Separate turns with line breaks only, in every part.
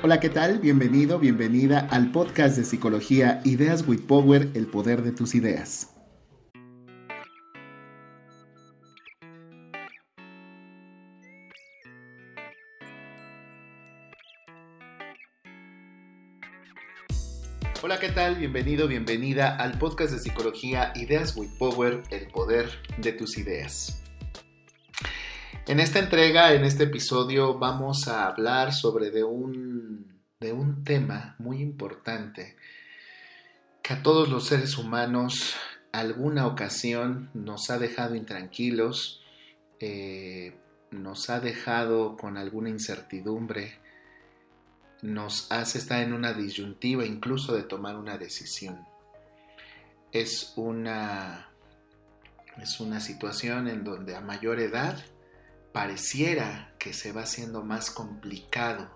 Hola, ¿qué tal? Bienvenido, bienvenida al podcast de psicología Ideas with Power, el poder de tus ideas. ¿Qué tal? Bienvenido, bienvenida al podcast de psicología Ideas with Power, el poder de tus ideas. En esta entrega, en este episodio, vamos a hablar sobre de un, de un tema muy importante que a todos los seres humanos alguna ocasión nos ha dejado intranquilos, eh, nos ha dejado con alguna incertidumbre, nos hace estar en una disyuntiva incluso de tomar una decisión. Es una, es una situación en donde a mayor edad pareciera que se va haciendo más complicado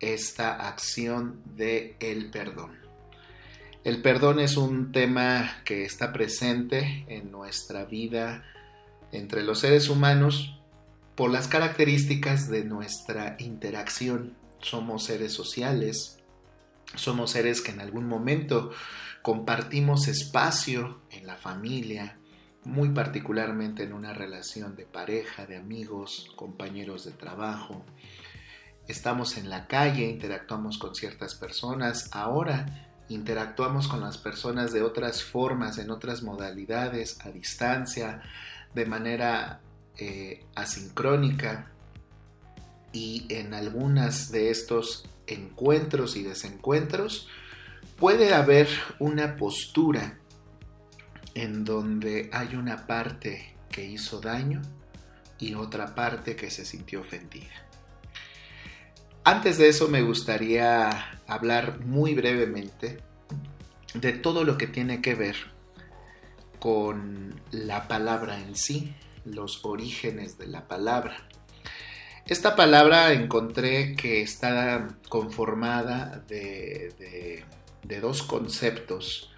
esta acción de el perdón. El perdón es un tema que está presente en nuestra vida entre los seres humanos por las características de nuestra interacción somos seres sociales, somos seres que en algún momento compartimos espacio en la familia, muy particularmente en una relación de pareja, de amigos, compañeros de trabajo. Estamos en la calle, interactuamos con ciertas personas. Ahora interactuamos con las personas de otras formas, en otras modalidades, a distancia, de manera eh, asincrónica y en algunas de estos encuentros y desencuentros puede haber una postura en donde hay una parte que hizo daño y otra parte que se sintió ofendida. Antes de eso me gustaría hablar muy brevemente de todo lo que tiene que ver con la palabra en sí, los orígenes de la palabra. Esta palabra encontré que está conformada de, dos conceptos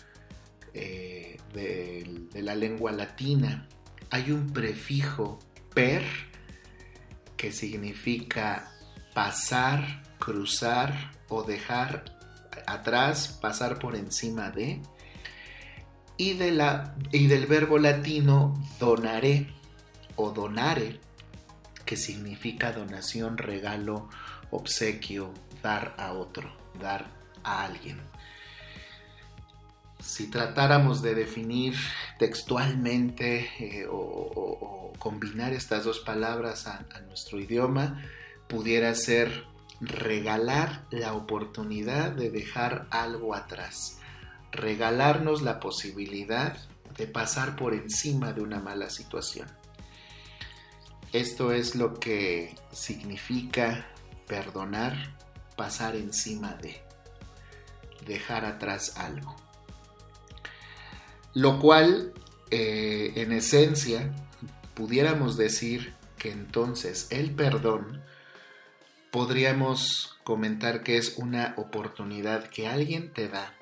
eh, de, la lengua latina. Hay un prefijo per que significa pasar, cruzar o dejar atrás, pasar por encima de. Y, y del verbo latino donare o donare que significa donación, regalo, obsequio, dar a otro, dar a alguien. Si tratáramos de definir textualmente eh, o, combinar estas dos palabras a nuestro idioma, pudiera ser regalar la oportunidad de dejar algo atrás, regalarnos la posibilidad de pasar por encima de una mala situación. Esto es lo que significa perdonar, pasar encima de, dejar atrás algo. Lo cual, eh, en esencia, pudiéramos decir que entonces el perdón podríamos comentar que es una oportunidad que alguien te da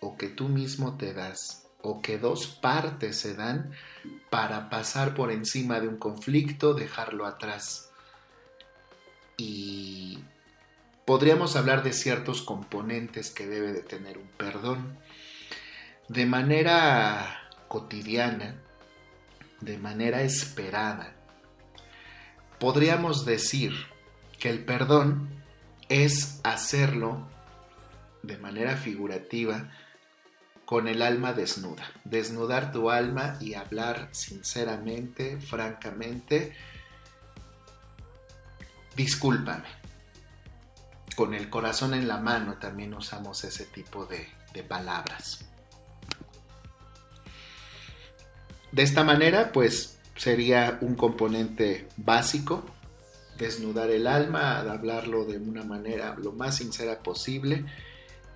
o que tú mismo te das o que dos partes se dan para pasar por encima de un conflicto, dejarlo atrás. Y podríamos hablar de ciertos componentes que debe de tener un perdón. De manera cotidiana, de manera esperada, podríamos decir que el perdón es hacerlo de manera figurativa con el alma desnuda. Desnudar tu alma y hablar sinceramente, francamente. Discúlpame. Con el corazón en la mano también usamos ese tipo de, de palabras. De esta manera, pues sería un componente básico, desnudar el alma, hablarlo de una manera lo más sincera posible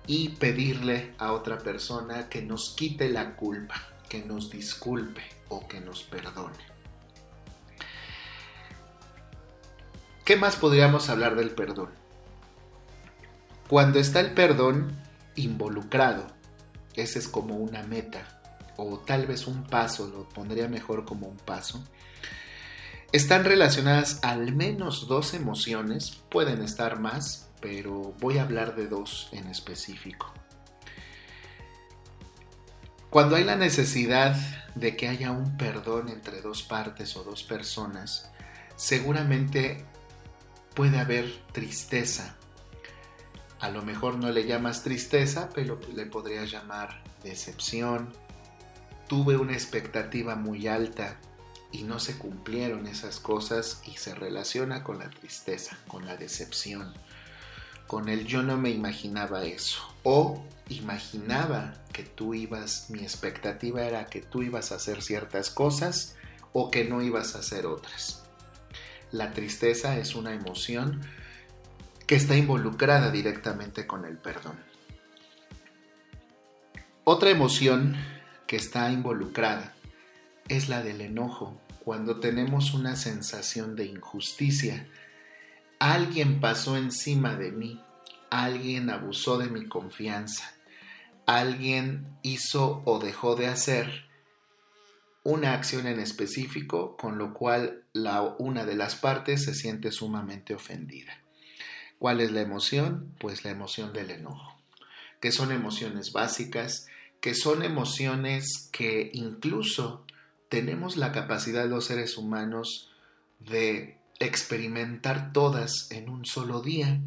y pedirle a otra persona que nos quite la culpa, que nos disculpe o que nos perdone. ¿Qué más podríamos hablar del perdón? Cuando está el perdón involucrado, esa es como una meta, o tal vez un paso, lo pondría mejor como un paso, están relacionadas al menos dos emociones, pueden estar más, pero voy a hablar de dos en específico. Cuando hay la necesidad de que haya un perdón entre dos partes o dos personas, seguramente puede haber tristeza. A lo mejor no le llamas tristeza, pero le podrías llamar decepción. Tuve una expectativa muy alta y no se cumplieron esas cosas y se relaciona con la tristeza, con la decepción, con el yo no me imaginaba eso o imaginaba que tú ibas, mi expectativa era que tú ibas a hacer ciertas cosas o que no ibas a hacer otras. La tristeza es una emoción que está involucrada directamente con el perdón. Otra emoción que está involucrada es la del enojo cuando tenemos una sensación de injusticia. Alguien pasó encima de mí, alguien abusó de mi confianza, alguien hizo o dejó de hacer una acción en específico, con lo cual la, una de las partes se siente sumamente ofendida. ¿Cuál es la emoción? Pues la emoción del enojo, que son emociones básicas, que son emociones que incluso tenemos la capacidad los seres humanos de experimentar todas en un solo día.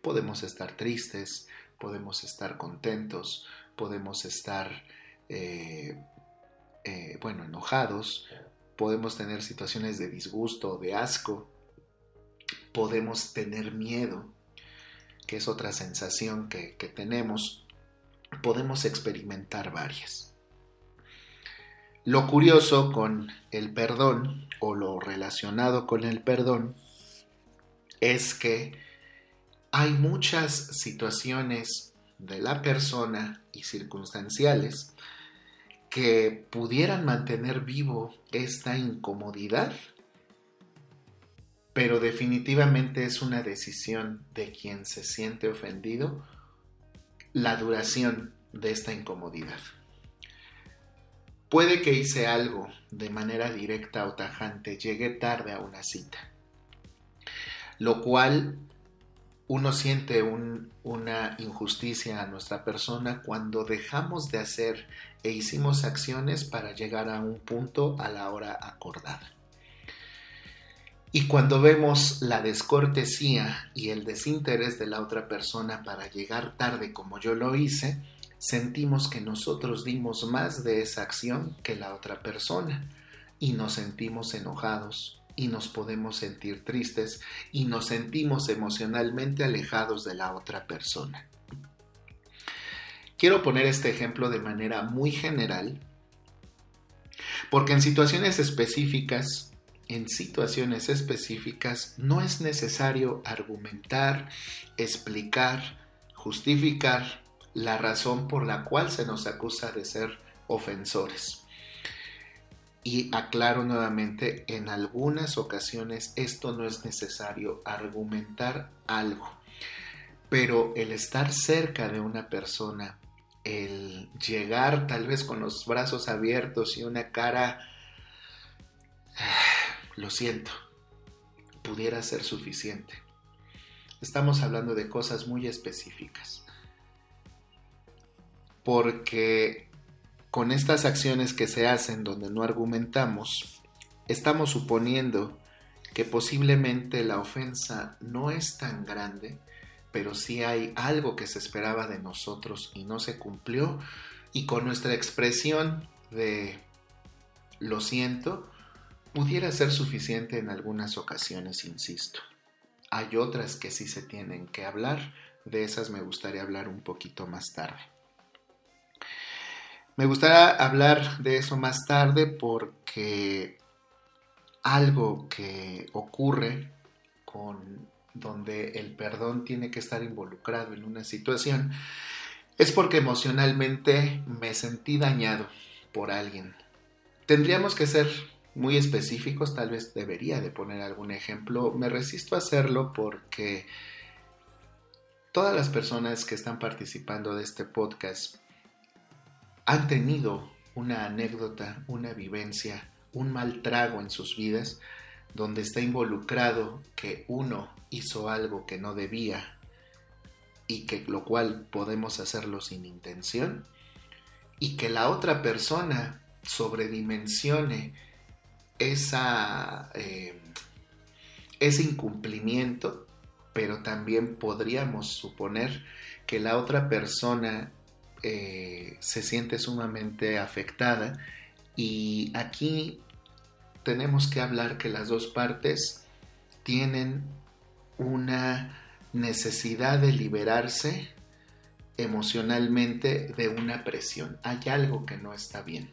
Podemos estar tristes, podemos estar contentos, podemos estar, eh, eh, bueno, enojados, podemos tener situaciones de disgusto, de asco, podemos tener miedo, que es otra sensación que tenemos, podemos experimentar varias. Lo curioso con el perdón o lo relacionado con el perdón es que hay muchas situaciones de la persona y circunstanciales que pudieran mantener vivo esta incomodidad, pero definitivamente es una decisión de quien se siente ofendido la duración de esta incomodidad. Puede que hice algo de manera directa o tajante, llegué tarde a una cita, lo cual uno siente una injusticia a nuestra persona cuando dejamos de hacer e hicimos acciones para llegar a un punto a la hora acordada. Y cuando vemos la descortesía y el desinterés de la otra persona para llegar tarde como yo lo hice, sentimos que nosotros dimos más de esa acción que la otra persona y nos sentimos enojados y nos podemos sentir tristes y nos sentimos emocionalmente alejados de la otra persona. Quiero poner este ejemplo de manera muy general porque en situaciones específicas, en situaciones específicas no es necesario argumentar, explicar, justificar la razón por la cual se nos acusa de ser ofensores. Y aclaro nuevamente, en algunas ocasiones esto no es necesario argumentar algo, pero el estar cerca de una persona, el llegar tal vez con los brazos abiertos y una cara, lo siento, pudiera ser suficiente. Estamos hablando de cosas muy específicas porque con estas acciones que se hacen donde no argumentamos, estamos suponiendo que posiblemente la ofensa no es tan grande, pero sí hay algo que se esperaba de nosotros y no se cumplió, y con nuestra expresión de lo siento, pudiera ser suficiente en algunas ocasiones, insisto. Hay otras que sí se tienen que hablar, de esas me gustaría hablar un poquito más tarde. Me gustaría hablar de eso más tarde porque algo que ocurre con donde el perdón tiene que estar involucrado en una situación es porque emocionalmente me sentí dañado por alguien. Tendríamos que ser muy específicos, tal vez debería de poner algún ejemplo. Me resisto a hacerlo porque todas las personas que están participando de este podcast han tenido una anécdota, una vivencia, un mal trago en sus vidas, donde está involucrado que uno hizo algo que no debía y que lo cual podemos hacerlo sin intención y que la otra persona sobredimensione esa, eh, ese incumplimiento, pero también podríamos suponer que la otra persona eh, se siente sumamente afectada y aquí tenemos que hablar que las dos partes tienen una necesidad de liberarse emocionalmente de una presión. Hay algo que no está bien.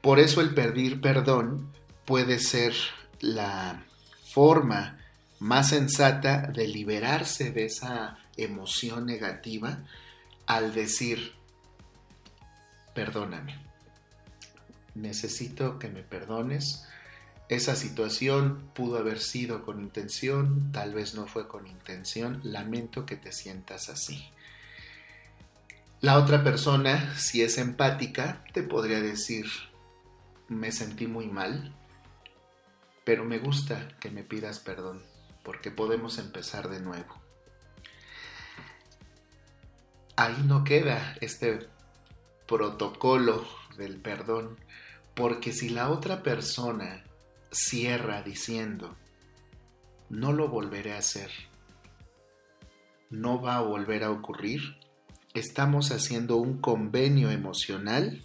Por eso el pedir perdón puede ser la forma más sensata de liberarse de esa emoción negativa al decir, perdóname, necesito que me perdones, esa situación pudo haber sido con intención, tal vez no fue con intención, lamento que te sientas así. La otra persona, si es empática, te podría decir, me sentí muy mal, pero me gusta que me pidas perdón, porque podemos empezar de nuevo. Ahí no queda este protocolo del perdón, porque si la otra persona cierra diciendo, no lo volveré a hacer, no va a volver a ocurrir, estamos haciendo un convenio emocional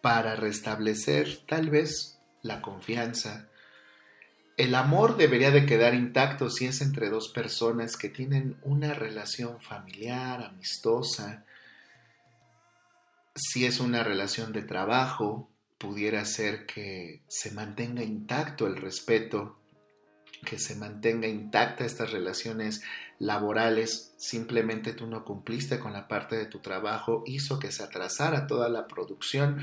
para restablecer tal vez la confianza. El amor debería de quedar intacto si es entre dos personas que tienen una relación familiar, amistosa, si es una relación de trabajo, pudiera ser que se mantenga intacto el respeto, que se mantenga intacta estas relaciones laborales, simplemente tú no cumpliste con la parte de tu trabajo, hizo que se atrasara toda la producción,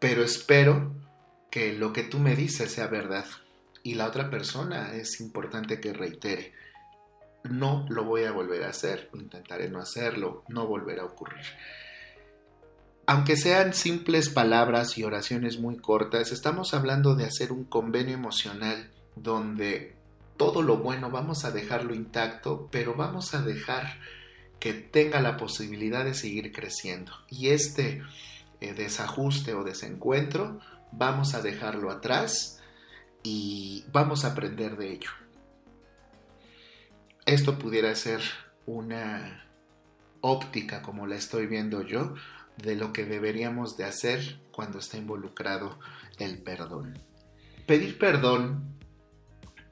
pero espero que lo que tú me dices sea verdad y la otra persona es importante que reitere. No lo voy a volver a hacer, intentaré no hacerlo, no volverá a ocurrir. Aunque sean simples palabras y oraciones muy cortas, estamos hablando de hacer un convenio emocional donde todo lo bueno vamos a dejarlo intacto, pero vamos a dejar que tenga la posibilidad de seguir creciendo. Y este eh, desajuste o desencuentro vamos a dejarlo atrás y vamos a aprender de ello. Esto pudiera ser una óptica como la estoy viendo yo de lo que deberíamos de hacer cuando está involucrado el perdón. Pedir perdón,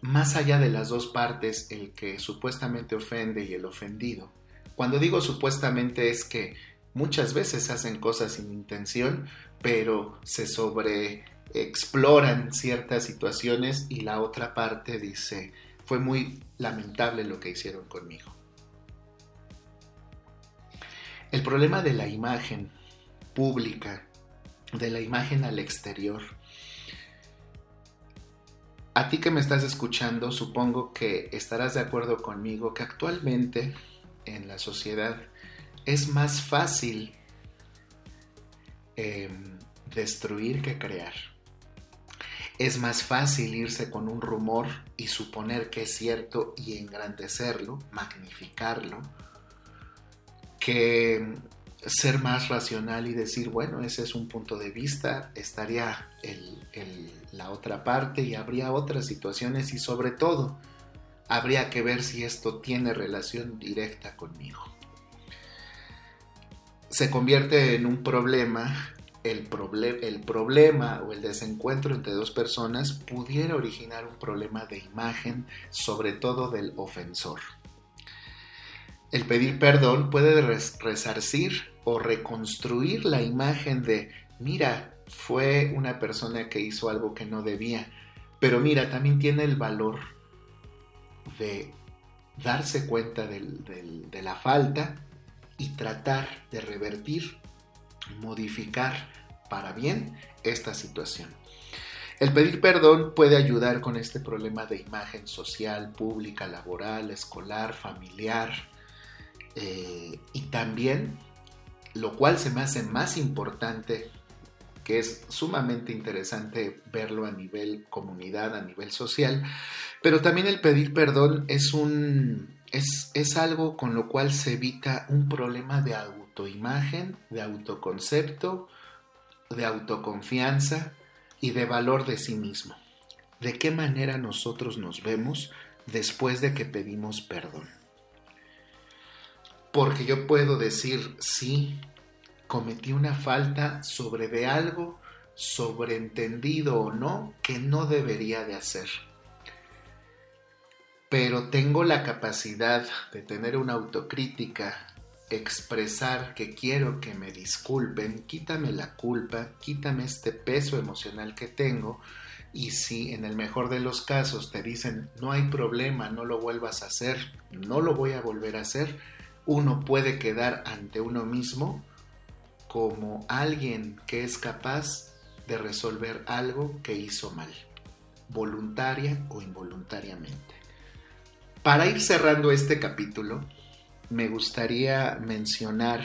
más allá de las dos partes, el que supuestamente ofende y el ofendido. Cuando digo supuestamente es que muchas veces hacen cosas sin intención, pero se sobreexploran ciertas situaciones y la otra parte dice, fue muy lamentable lo que hicieron conmigo. El problema de la imagen pública, de la imagen al exterior. A ti que me estás escuchando, supongo que estarás de acuerdo conmigo que actualmente en la sociedad es más fácil em, destruir que crear. Es más fácil irse con un rumor y suponer que es cierto y engrandecerlo, magnificarlo, que ser más racional y decir, bueno, ese es un punto de vista, estaría la otra parte y habría otras situaciones y sobre todo habría que ver si esto tiene relación directa conmigo. Se convierte en un problema, el, el problema o el desencuentro entre dos personas pudiera originar un problema de imagen, sobre todo del ofensor. El pedir perdón puede resarcir o reconstruir la imagen de, mira, fue una persona que hizo algo que no debía, pero mira, también tiene el valor de darse cuenta de la falta y tratar de revertir, modificar para bien esta situación. El pedir perdón puede ayudar con este problema de imagen social, pública, laboral, escolar, familiar, eh, y también, lo cual se me hace más importante que es sumamente interesante verlo a nivel comunidad, a nivel social, pero también el pedir perdón es un es, es algo con lo cual se evita un problema de autoimagen, de autoconcepto, de autoconfianza y de valor de sí mismo. ¿De qué manera nosotros nos vemos después de que pedimos perdón? Porque yo puedo decir, sí, cometí una falta sobre de algo sobreentendido o no que no debería de hacer. Pero tengo la capacidad de tener una autocrítica, expresar que quiero que me disculpen, quítame la culpa, quítame este peso emocional que tengo y si en el mejor de los casos te dicen no hay problema, no lo vuelvas a hacer, no lo voy a volver a hacer, uno puede quedar ante uno mismo como alguien que es capaz de resolver algo que hizo mal, voluntaria o involuntariamente. Para ir cerrando este capítulo, me gustaría mencionar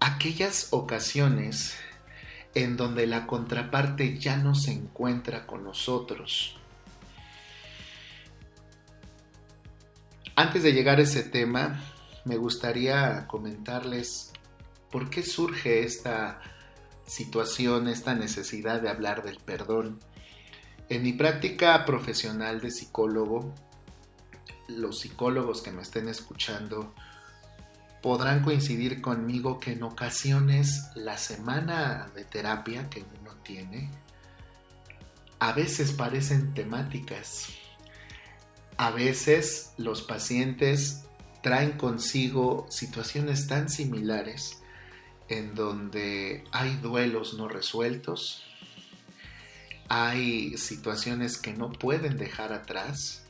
aquellas ocasiones en donde la contraparte ya no se encuentra con nosotros. Antes de llegar a ese tema, me gustaría comentarles ¿Por qué surge esta situación, esta necesidad de hablar del perdón? En mi práctica profesional de psicólogo, los psicólogos que me estén escuchando podrán coincidir conmigo que en ocasiones la semana de terapia que uno tiene a veces parecen temáticas. A veces los pacientes traen consigo situaciones tan similares en donde hay duelos no resueltos, hay situaciones que no pueden dejar atrás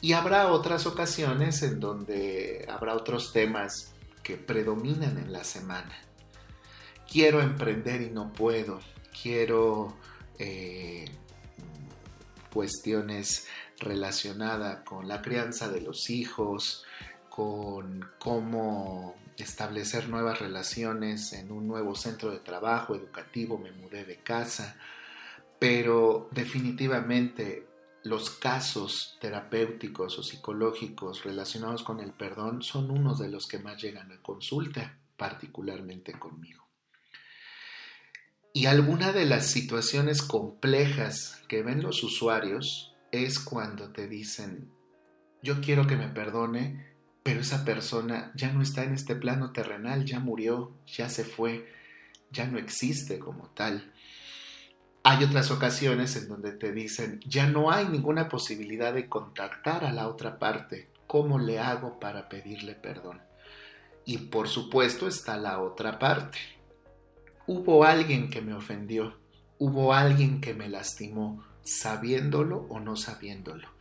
y habrá otras ocasiones en donde habrá otros temas que predominan en la semana. Quiero emprender y no puedo, quiero eh, cuestiones relacionadas con la crianza de los hijos, con cómo establecer nuevas relaciones en un nuevo centro de trabajo educativo, me mudé de casa, pero definitivamente los casos terapéuticos o psicológicos relacionados con el perdón son unos de los que más llegan a consulta, particularmente conmigo. Y alguna de las situaciones complejas que ven los usuarios es cuando te dicen, yo quiero que me perdone, pero esa persona ya no está en este plano terrenal, ya murió, ya se fue, ya no existe como tal. Hay otras ocasiones en donde te dicen, ya no hay ninguna posibilidad de contactar a la otra parte, ¿cómo le hago para pedirle perdón? Y por supuesto está la otra parte. Hubo alguien que me ofendió, hubo alguien que me lastimó, sabiéndolo o no sabiéndolo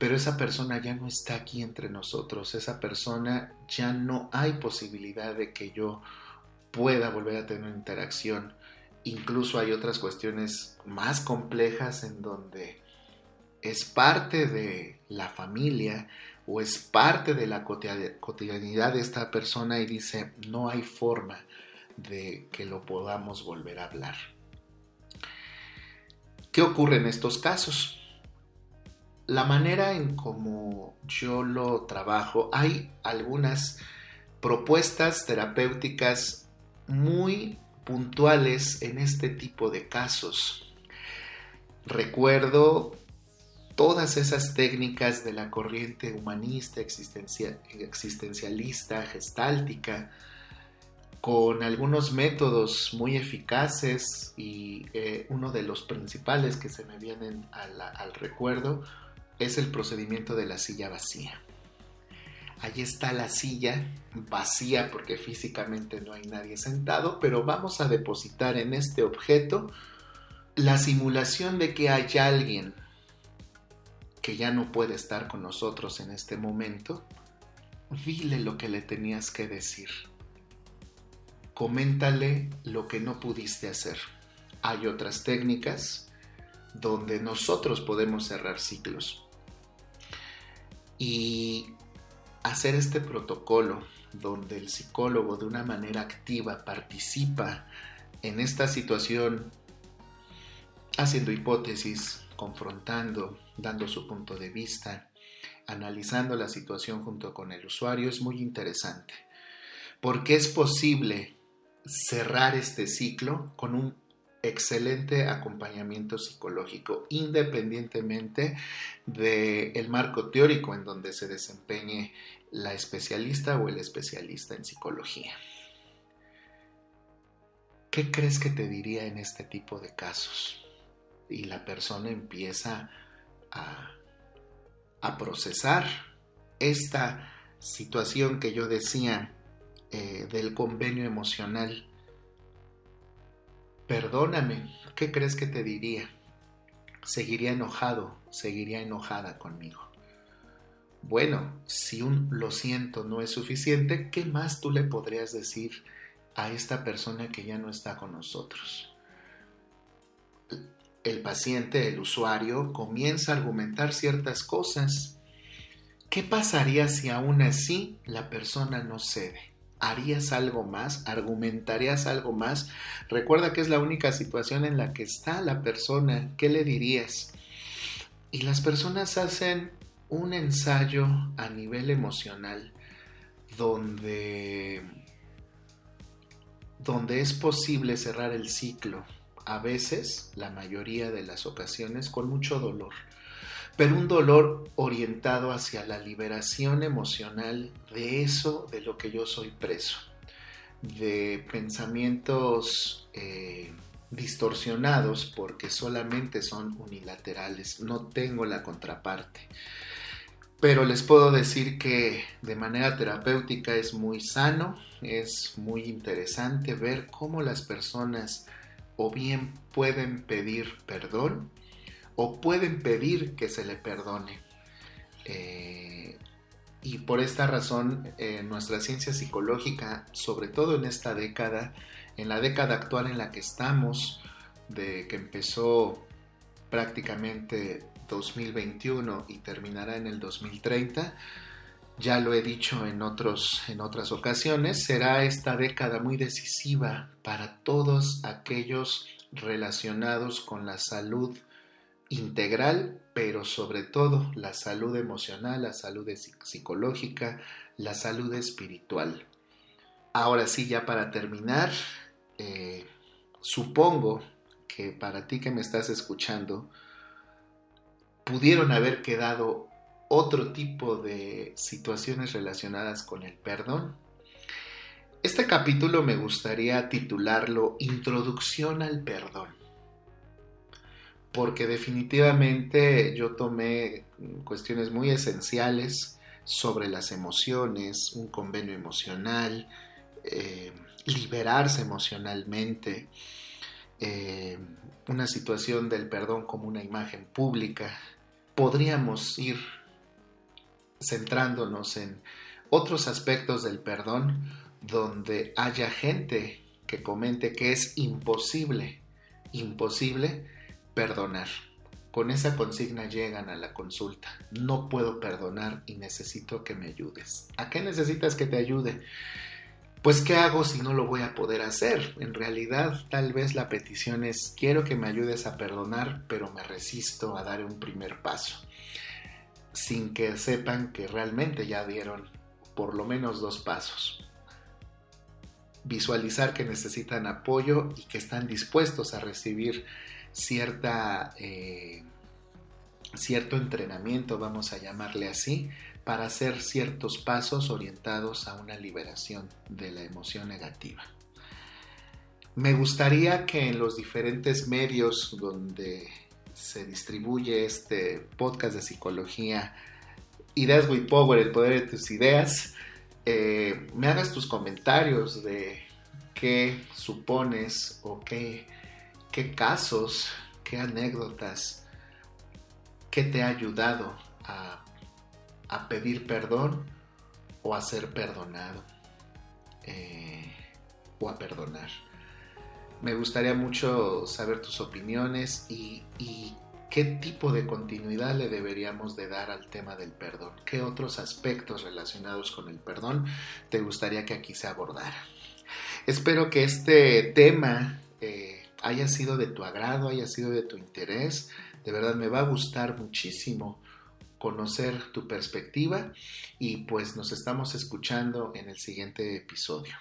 pero esa persona ya no está aquí entre nosotros, esa persona ya no hay posibilidad de que yo pueda volver a tener interacción. Incluso hay otras cuestiones más complejas en donde es parte de la familia o es parte de la cotidianidad de esta persona y dice, no hay forma de que lo podamos volver a hablar. ¿Qué ocurre en estos casos? la manera en como yo lo trabajo, hay algunas propuestas terapéuticas muy puntuales en este tipo de casos. Recuerdo todas esas técnicas de la corriente humanista, existencialista, gestáltica, con algunos métodos muy eficaces y eh, uno de los principales que se me vienen al recuerdo es el procedimiento de la silla vacía. Ahí está la silla vacía porque físicamente no hay nadie sentado, pero vamos a depositar en este objeto la simulación de que hay alguien que ya no puede estar con nosotros en este momento. Dile lo que le tenías que decir. Coméntale lo que no pudiste hacer. Hay otras técnicas donde nosotros podemos cerrar ciclos y hacer este protocolo donde el psicólogo de una manera activa participa en esta situación, haciendo hipótesis, confrontando, dando su punto de vista, analizando la situación junto con el usuario, es muy interesante, porque es posible cerrar este ciclo con un excelente acompañamiento psicológico, independientemente del marco teórico en donde se desempeñe la especialista o el especialista en psicología. ¿Qué crees que te diría en este tipo de casos? Y la persona empieza a, procesar esta situación que yo decía eh, del convenio emocional perdóname, ¿qué crees que te diría? Seguiría enojado, seguiría enojada conmigo. Bueno, si un lo siento no es suficiente, ¿qué más tú le podrías decir a esta persona que ya no está con nosotros? El paciente, el usuario, comienza a argumentar ciertas cosas. ¿Qué pasaría si aún así la persona no cede? ¿Harías algo más? ¿Argumentarías algo más? Recuerda que es la única situación en la que está la persona. ¿Qué le dirías? Y las personas hacen un ensayo a nivel emocional donde, donde es posible cerrar el ciclo. A veces, la mayoría de las ocasiones, con mucho dolor pero un dolor orientado hacia la liberación emocional de eso de lo que yo soy preso, de pensamientos eh, distorsionados porque solamente son unilaterales, no tengo la contraparte. Pero les puedo decir que de manera terapéutica es muy sano, es muy interesante ver cómo las personas o bien pueden pedir perdón o pueden pedir que se le perdone. Eh, y por esta razón, eh, nuestra ciencia psicológica, sobre todo en esta década, en la década actual en la que estamos, de que empezó prácticamente 2021 y terminará en el 2030, ya lo he dicho en, otros, en otras ocasiones, será esta década muy decisiva para todos aquellos relacionados con la salud integral, pero sobre todo la salud emocional, la salud psicológica, la salud espiritual. Ahora sí, ya para terminar, eh, supongo que para ti que me estás escuchando, pudieron haber quedado otro tipo de situaciones relacionadas con el perdón. Este capítulo me gustaría titularlo Introducción al Perdón porque definitivamente yo tomé cuestiones muy esenciales sobre las emociones, un convenio emocional, eh, liberarse emocionalmente, eh, una situación del perdón como una imagen pública. Podríamos ir centrándonos en otros aspectos del perdón donde haya gente que comente que es imposible, imposible perdonar. Con esa consigna llegan a la consulta. No puedo perdonar y necesito que me ayudes. ¿A qué necesitas que te ayude? Pues ¿qué hago si no lo voy a poder hacer? En realidad tal vez la petición es quiero que me ayudes a perdonar, pero me resisto a dar un primer paso. Sin que sepan que realmente ya dieron por lo menos dos pasos. Visualizar que necesitan apoyo y que están dispuestos a recibir cierta, eh, cierto entrenamiento, vamos a llamarle así, para hacer ciertos pasos orientados a una liberación de la emoción negativa. Me gustaría que en los diferentes medios donde se distribuye este podcast de psicología, Ideas with Power, el poder de tus ideas, eh, me hagas tus comentarios de qué supones o qué qué casos, qué anécdotas, qué te ha ayudado a, pedir perdón o a ser perdonado eh, o a perdonar. Me gustaría mucho saber tus opiniones y, qué tipo de continuidad le deberíamos de dar al tema del perdón. ¿Qué otros aspectos relacionados con el perdón te gustaría que aquí se abordara? Espero que este tema eh, haya sido de tu agrado, haya sido de tu interés. De verdad me va a gustar muchísimo conocer tu perspectiva y pues nos estamos escuchando en el siguiente episodio.